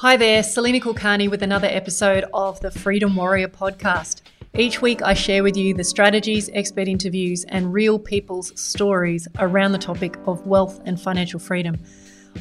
Hi there, Salena Kulkarni with another episode of the Freedom Warrior podcast. Each week, I share with you the strategies, expert interviews, and real people's stories around the topic of wealth and financial freedom.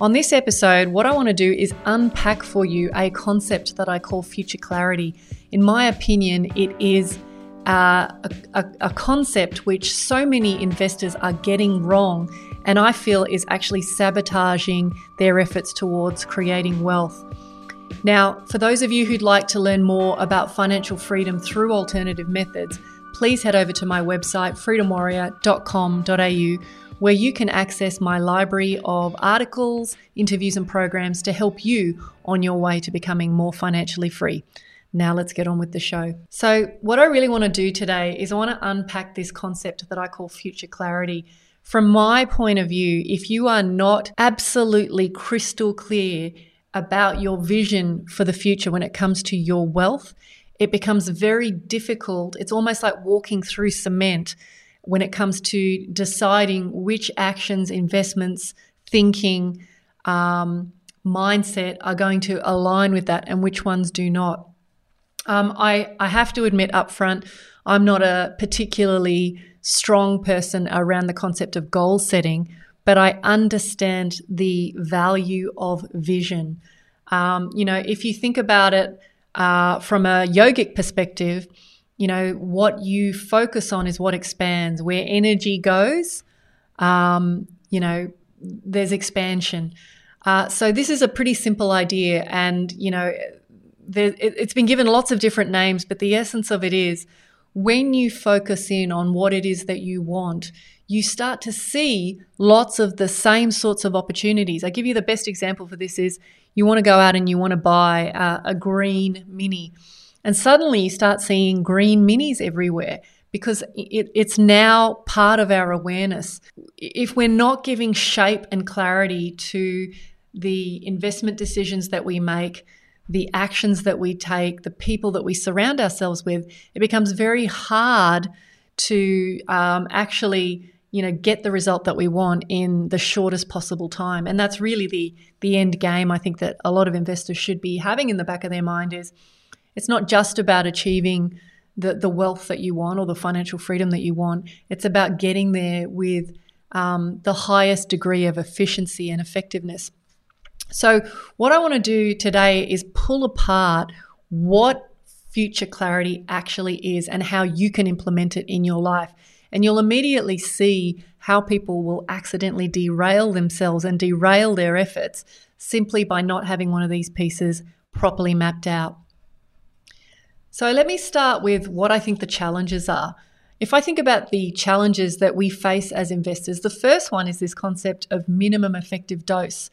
On this episode, what I want to do is unpack for you a concept that I call future clarity. In my opinion, it is uh, a, a, a concept which so many investors are getting wrong, and I feel is actually sabotaging their efforts towards creating wealth. Now, for those of you who'd like to learn more about financial freedom through alternative methods, please head over to my website, freedomwarrior.com.au, where you can access my library of articles, interviews, and programs to help you on your way to becoming more financially free. Now, let's get on with the show. So, what I really want to do today is I want to unpack this concept that I call future clarity. From my point of view, if you are not absolutely crystal clear about your vision for the future when it comes to your wealth, it becomes very difficult. It's almost like walking through cement when it comes to deciding which actions, investments, thinking, um, mindset are going to align with that and which ones do not. Um, I, I have to admit up front, I'm not a particularly strong person around the concept of goal setting but I understand the value of vision. Um, you know, if you think about it uh, from a yogic perspective, you know, what you focus on is what expands. Where energy goes, um, you know, there's expansion. Uh, so this is a pretty simple idea, and you know, there, it, it's been given lots of different names, but the essence of it is when you focus in on what it is that you want, you start to see lots of the same sorts of opportunities. I give you the best example for this is you want to go out and you want to buy a, green mini. And suddenly you start seeing green minis everywhere because it, it's now part of our awareness. If we're not giving shape and clarity to the investment decisions that we make, the actions that we take, the people that we surround ourselves with, it becomes very hard to um, actually you know get the result that we want in the shortest possible time. And that's really the the end game i think that a lot of investors should be having in the back of their mind is it's not just about achieving the the wealth that you want or the financial freedom that you want. It's about getting there with um, the highest degree of efficiency and effectiveness. So what i want to do today is pull apart what future clarity actually is and how you can implement it in your life and you'll immediately see how people will accidentally derail themselves and derail their efforts simply by not having one of these pieces properly mapped out. So, let me start with what I think the challenges are. If I think about the challenges that we face as investors, the first one is this concept of minimum effective dose.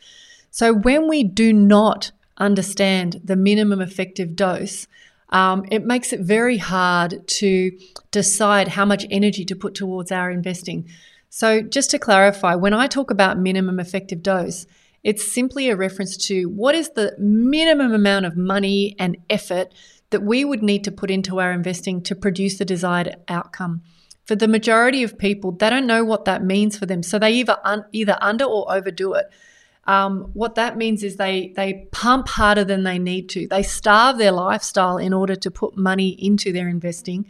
So, when we do not understand the minimum effective dose, um, it makes it very hard to decide how much energy to put towards our investing. So, just to clarify, when I talk about minimum effective dose, it's simply a reference to what is the minimum amount of money and effort that we would need to put into our investing to produce the desired outcome. For the majority of people, they don't know what that means for them, so they either un- either under or overdo it. Um, what that means is they they pump harder than they need to. They starve their lifestyle in order to put money into their investing,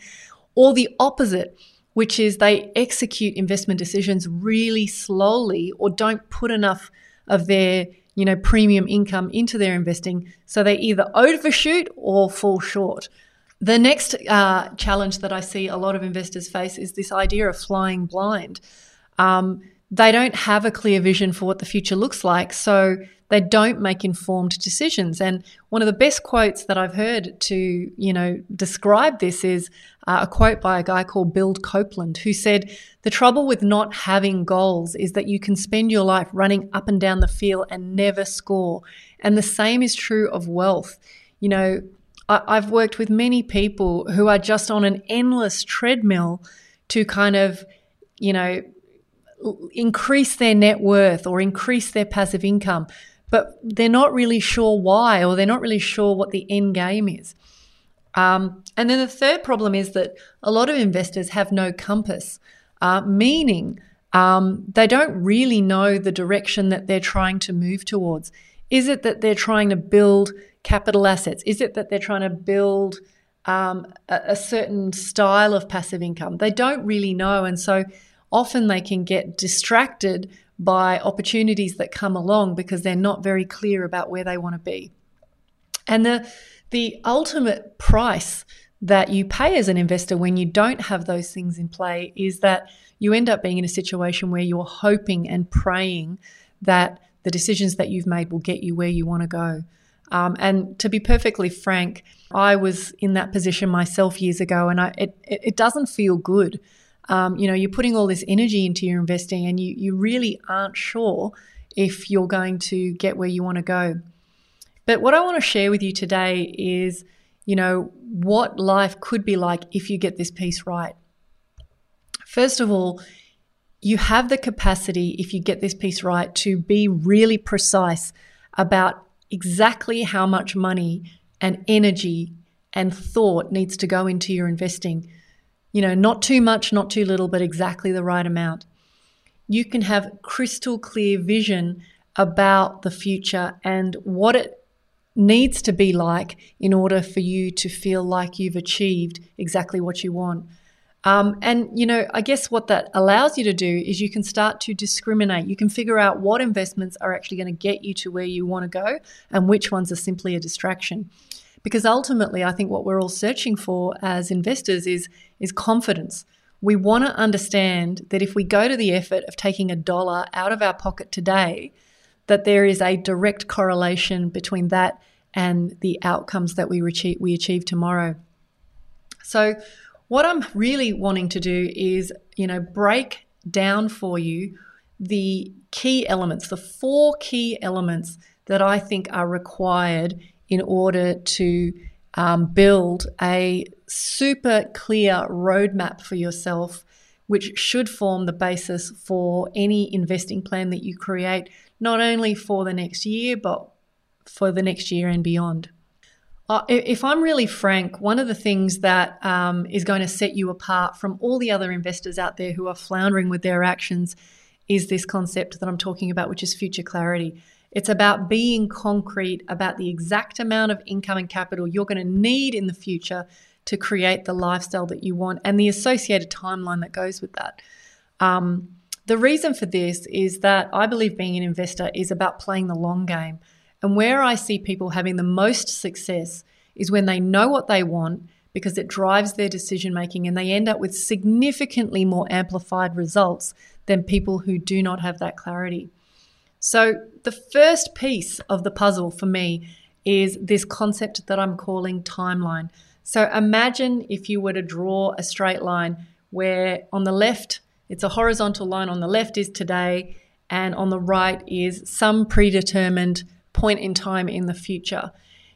or the opposite, which is they execute investment decisions really slowly or don't put enough of their you know premium income into their investing, so they either overshoot or fall short. The next uh, challenge that I see a lot of investors face is this idea of flying blind. Um, they don't have a clear vision for what the future looks like. So they don't make informed decisions. And one of the best quotes that I've heard to, you know, describe this is uh, a quote by a guy called Bill Copeland, who said, The trouble with not having goals is that you can spend your life running up and down the field and never score. And the same is true of wealth. You know, I- I've worked with many people who are just on an endless treadmill to kind of, you know, increase their net worth or increase their passive income, but they're not really sure why or they're not really sure what the end game is. Um, and then the third problem is that a lot of investors have no compass, uh, meaning um, they don't really know the direction that they're trying to move towards. Is it that they're trying to build capital assets? Is it that they're trying to build um, a, a certain style of passive income? They don't really know. And so often they can get distracted by opportunities that come along because they're not very clear about where they want to be. And the the ultimate price that you pay as an investor when you don't have those things in play is that you end up being in a situation where you're hoping and praying that the decisions that you've made will get you where you want to go. Um, and to be perfectly frank, I was in that position myself years ago, and I, it, it doesn't feel good. Um, you know, you're putting all this energy into your investing, and you, you really aren't sure if you're going to get where you want to go. But what I want to share with you today is, you know, what life could be like if you get this piece right. First of all, you have the capacity, if you get this piece right, to be really precise about exactly how much money and energy and thought needs to go into your investing. You know, not too much, not too little, but exactly the right amount. You can have crystal clear vision about the future and what it needs to be like in order for you to feel like you've achieved exactly what you want. Um, and, you know, I guess what that allows you to do is you can start to discriminate. You can figure out what investments are actually going to get you to where you want to go and which ones are simply a distraction. Because ultimately, I think what we're all searching for as investors is, is confidence. We want to understand that if we go to the effort of taking a dollar out of our pocket today, that there is a direct correlation between that and the outcomes that we achieve, we achieve tomorrow. So, what I'm really wanting to do is, you know, break down for you the key elements, the four key elements that I think are required in order to um, build a super clear roadmap for yourself, which should form the basis for any investing plan that you create, not only for the next year, but for the next year and beyond. Uh, if I'm really frank, one of the things that um, is going to set you apart from all the other investors out there who are floundering with their actions is this concept that I'm talking about, which is future clarity. It's about being concrete about the exact amount of income and capital you're going to need in the future to create the lifestyle that you want and the associated timeline that goes with that. Um, the reason for this is that I believe being an investor is about playing the long game. And where I see people having the most success is when they know what they want because it drives their decision making and they end up with significantly more amplified results than people who do not have that clarity. So, the first piece of the puzzle for me is this concept that I'm calling timeline. So, imagine if you were to draw a straight line where on the left it's a horizontal line on the left is today, and on the right is some predetermined point in time in the future.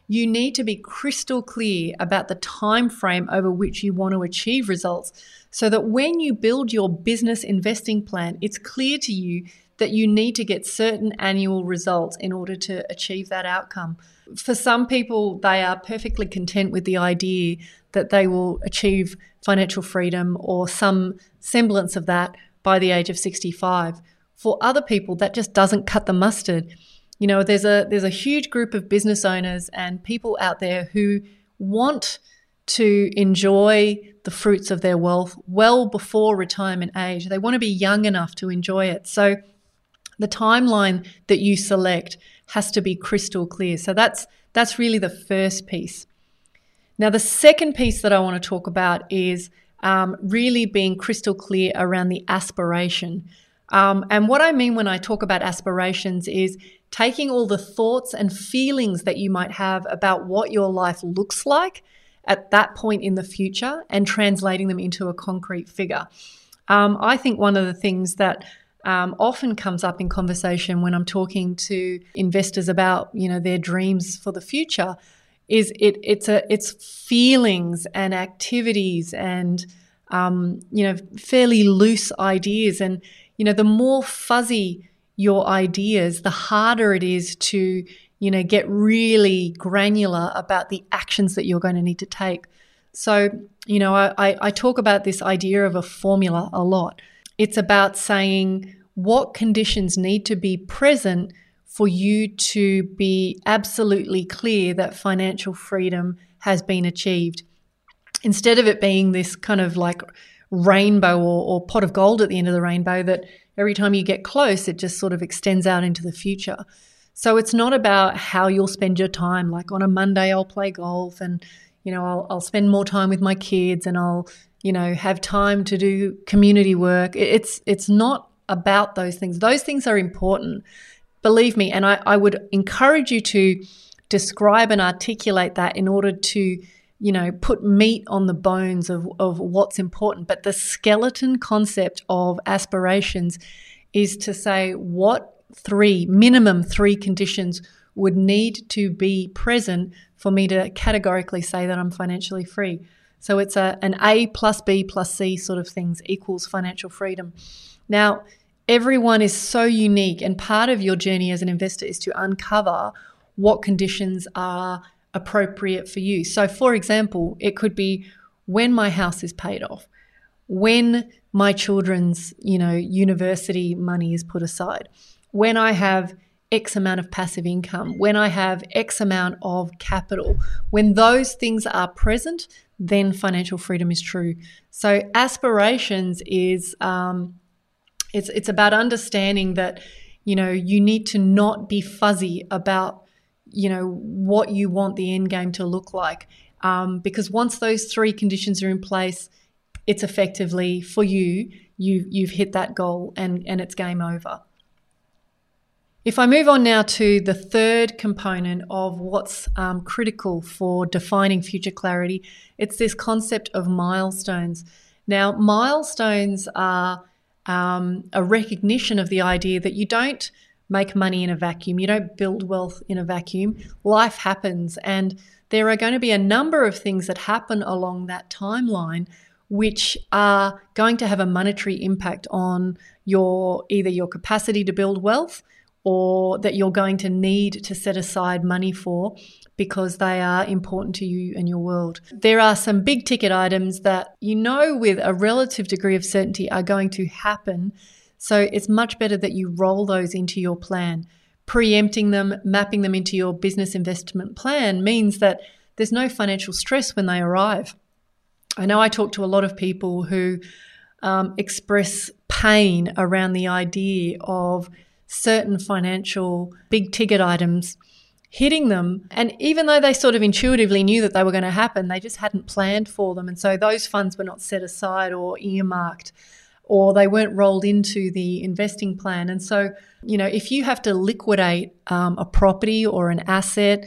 You need to be crystal clear about the time frame over which you want to achieve results so that when you build your business investing plan, it's clear to you that you need to get certain annual results in order to achieve that outcome. For some people, they are perfectly content with the idea that they will achieve financial freedom or some semblance of that by the age of 65. For other people, that just doesn't cut the mustard. You know, there's a there's a huge group of business owners and people out there who want to enjoy the fruits of their wealth well before retirement age. They want to be young enough to enjoy it. So the timeline that you select has to be crystal clear. So that's that's really the first piece. Now, the second piece that I want to talk about is um, really being crystal clear around the aspiration. Um, and what I mean when I talk about aspirations is taking all the thoughts and feelings that you might have about what your life looks like at that point in the future and translating them into a concrete figure. Um, I think one of the things that um, often comes up in conversation when I'm talking to investors about you know their dreams for the future is it it's a it's feelings and activities and um, you know fairly loose ideas. And you know the more fuzzy your ideas the harder it is to you know get really granular about the actions that you're going to need to take. So you know I, I talk about this idea of a formula a lot it's about saying what conditions need to be present for you to be absolutely clear that financial freedom has been achieved. Instead of it being this kind of like rainbow or, or pot of gold at the end of the rainbow that every time you get close, it just sort of extends out into the future. So it's not about how you'll spend your time. Like on a Monday, I'll play golf and, you know, I'll, I'll spend more time with my kids and I'll, you know, have time to do community work. It's, it's not about those things. Those things are important believe me, and I, I would encourage you to describe and articulate that in order to you know put meat on the bones of, of what's important but the skeleton concept of aspirations is to say what three minimum three conditions would need to be present for me to categorically say that i'm financially free so it's a, an a plus b plus c sort of things equals financial freedom now everyone is so unique, and part of your journey as an investor is to uncover what conditions are appropriate for you. So, for example, it could be when my house is paid off, when my children's, you know, university money is put aside, when I have X amount of passive income, when I have X amount of capital, when those things are present, then financial freedom is true. So, aspirations is um, it's it's about understanding that you know you need to not be fuzzy about you know what you want the end game to look like um, because once those three conditions are in place, it's effectively for you you you've hit that goal and and it's game over. If I move on now to the third component of what's um, critical for defining future clarity, it's this concept of milestones. Now, milestones are um, a recognition of the idea that you don't make money in a vacuum, you don't build wealth in a vacuum. Life happens, and there are going to be a number of things that happen along that timeline which are going to have a monetary impact on your either your capacity to build wealth or that you're going to need to set aside money for because they are important to you and your world. There are some big ticket items that you know with a relative degree of certainty are going to happen. So it's much better that you roll those into your plan. Preempting them, mapping them into your business investment plan means that there's no financial stress when they arrive. I know I talk to a lot of people who um, express pain around the idea of certain financial big ticket items hitting them. And even though they sort of intuitively knew that they were going to happen, they just hadn't planned for them. And so those funds were not set aside or earmarked or they weren't rolled into the investing plan. And so, you know, if you have to liquidate um, a property or an asset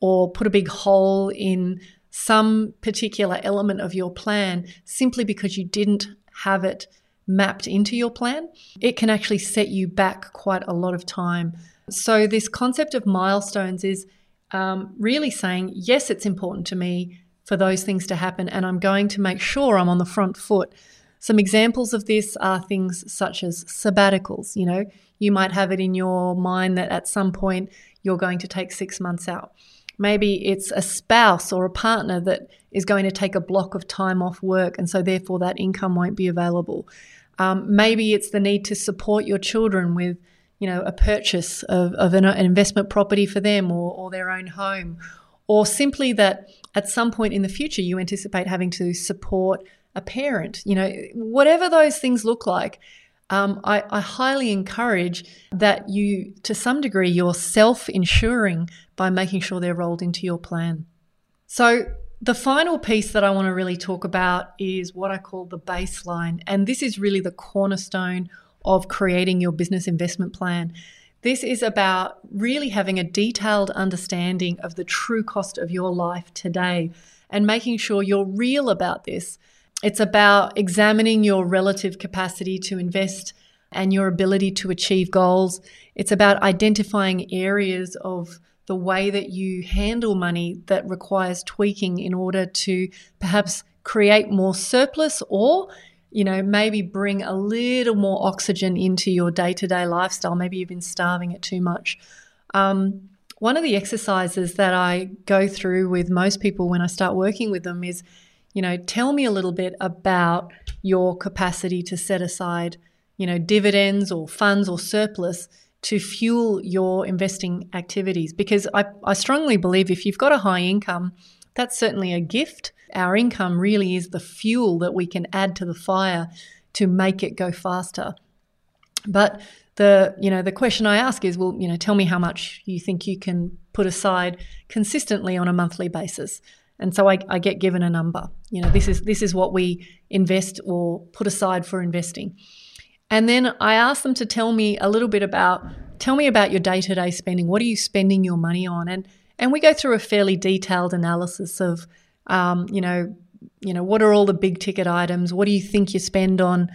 or put a big hole in some particular element of your plan simply because you didn't have it mapped into your plan, it can actually set you back quite a lot of time so, this concept of milestones is um, really saying, yes, it's important to me for those things to happen, and I'm going to make sure I'm on the front foot. Some examples of this are things such as sabbaticals. You know, you might have it in your mind that at some point you're going to take six months out. Maybe it's a spouse or a partner that is going to take a block of time off work, and so therefore that income won't be available. Um, maybe it's the need to support your children with you know, a purchase of, of an, an investment property for them or, or their own home, or simply that at some point in the future you anticipate having to support a parent, you know, whatever those things look like. Um, I, I, highly encourage that you, to some degree, you're self insuring by making sure they're rolled into your plan. So, the final piece that I want to really talk about is what I call the baseline. And this is really the cornerstone of creating your business investment plan. This is about really having a detailed understanding of the true cost of your life today and making sure you're real about this. It's about examining your relative capacity to invest and your ability to achieve goals. It's about identifying areas of the way that you handle money that requires tweaking in order to perhaps create more surplus or you know, maybe bring a little more oxygen into your day to day lifestyle. Maybe you've been starving it too much. Um, one of the exercises that I go through with most people when I start working with them is, you know, tell me a little bit about your capacity to set aside, you know, dividends or funds or surplus to fuel your investing activities because I, I strongly believe if you've got a high income, that's certainly a gift. Our income really is the fuel that we can add to the fire to make it go faster. But the you know the question I ask is, well, you know, tell me how much you think you can put aside consistently on a monthly basis. And so I, I get given a number. You know, this is this is what we invest or put aside for investing. And then I ask them to tell me a little bit about tell me about your day-to-day spending. What are you spending your money on? And and we go through a fairly detailed analysis of um, you know, you know, what are all the big ticket items? What do you think you spend on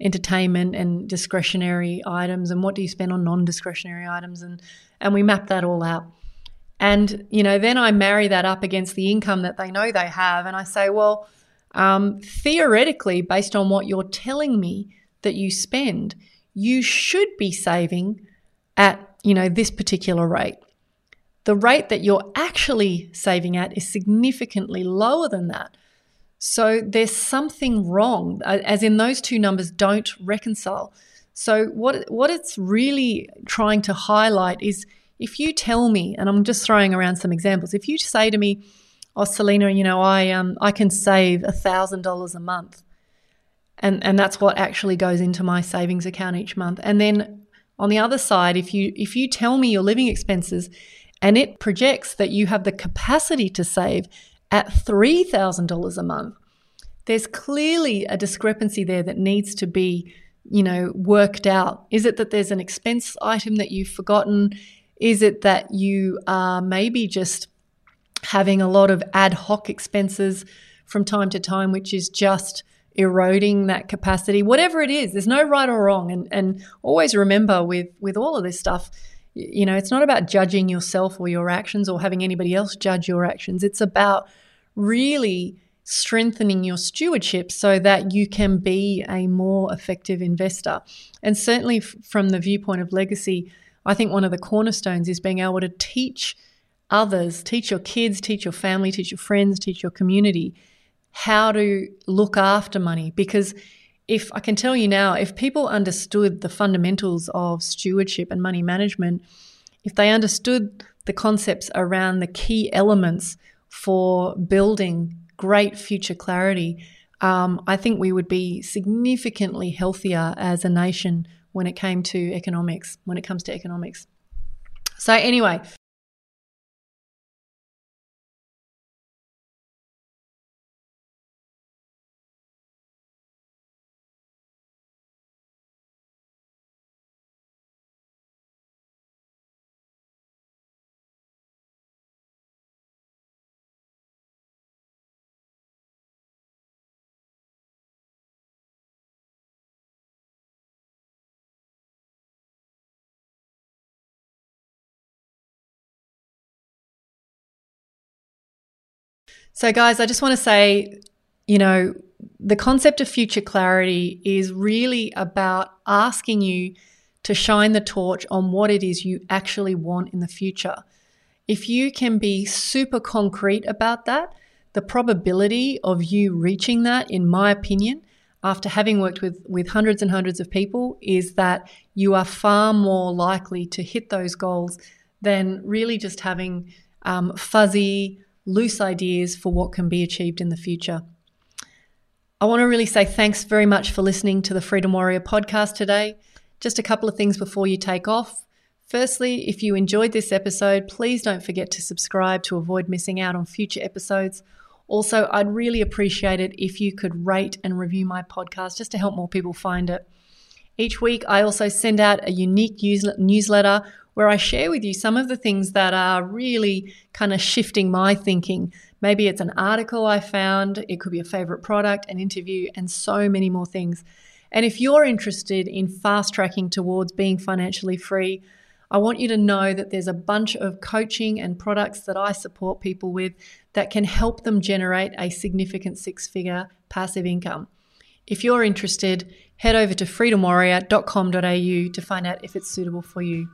entertainment and discretionary items and what do you spend on non-discretionary items and and we map that all out. And, you know, then I marry that up against the income that they know they have. And I say, well, um, theoretically, based on what you're telling me that you spend, you should be saving at, you know, this particular rate. The rate that you're actually saving at is significantly lower than that. So there's something wrong, as in those two numbers don't reconcile. So what what it's really trying to highlight is if you tell me, and I'm just throwing around some examples, if you say to me, "Oh, Salena, you know, I um I can save a thousand dollars a month," and and that's what actually goes into my savings account each month, and then on the other side, if you if you tell me your living expenses, and it projects that you have the capacity to save at three thousand dollars a month, there's clearly a discrepancy there that needs to be you know worked out. Is it that there's an expense item that you've forgotten? Is it that you are maybe just having a lot of ad hoc expenses from time to time, which is just eroding that capacity? Whatever it is, there's no right or wrong. And, and always remember with, with all of this stuff, you know, it's not about judging yourself or your actions or having anybody else judge your actions. It's about really strengthening your stewardship so that you can be a more effective investor. And certainly, f- from the viewpoint of legacy, I think one of the cornerstones is being able to teach others, teach your kids, teach your family, teach your friends, teach your community how to look after money. Because if I can tell you now, if people understood the fundamentals of stewardship and money management, if they understood the concepts around the key elements for building great future clarity, um, I think we would be significantly healthier as a nation when it came to economics, when it comes to economics. So, anyway, So, guys, I just want to say, you know, the concept of future clarity is really about asking you to shine the torch on what it is you actually want in the future. If you can be super concrete about that, the probability of you reaching that, in my opinion, after having worked with, with hundreds and hundreds of people, is that you are far more likely to hit those goals than really just having um, fuzzy, loose ideas for what can be achieved in the future. I want to really say thanks very much for listening to the Freedom Warrior podcast today. Just a couple of things before you take off. Firstly, if you enjoyed this episode, please don't forget to subscribe to avoid missing out on future episodes. Also, I'd really appreciate it if you could rate and review my podcast just to help more people find it. Each week, I also send out a unique newsletter where I share with you some of the things that are really kind of shifting my thinking. Maybe it's an article I found, it could be a favorite product, an interview, and so many more things. And if you're interested in fast tracking towards being financially free, I want you to know that there's a bunch of coaching and products that I support people with that can help them generate a significant six figure passive income. If you're interested, head over to freedomwarrior.com.au to find out if it's suitable for you.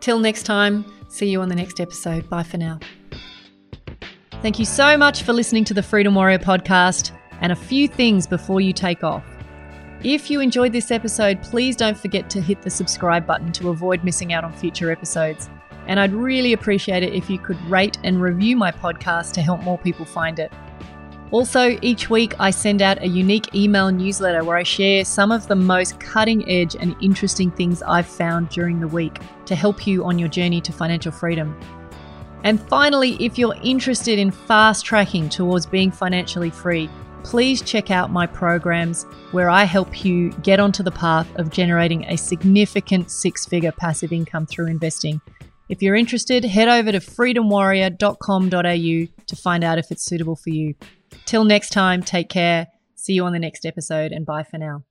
Till next time, see you on the next episode. Bye for now. Thank you so much for listening to the Freedom Warrior podcast. And a few things before you take off. If you enjoyed this episode, please don't forget to hit the subscribe button to avoid missing out on future episodes. And I'd really appreciate it if you could rate and review my podcast to help more people find it. Also, each week I send out a unique email newsletter where I share some of the most cutting edge and interesting things I've found during the week to help you on your journey to financial freedom. And finally, if you're interested in fast tracking towards being financially free, please check out my programs where I help you get onto the path of generating a significant six figure passive income through investing. If you're interested, head over to freedomwarrior.com.au to find out if it's suitable for you. Till next time, take care. See you on the next episode and bye for now.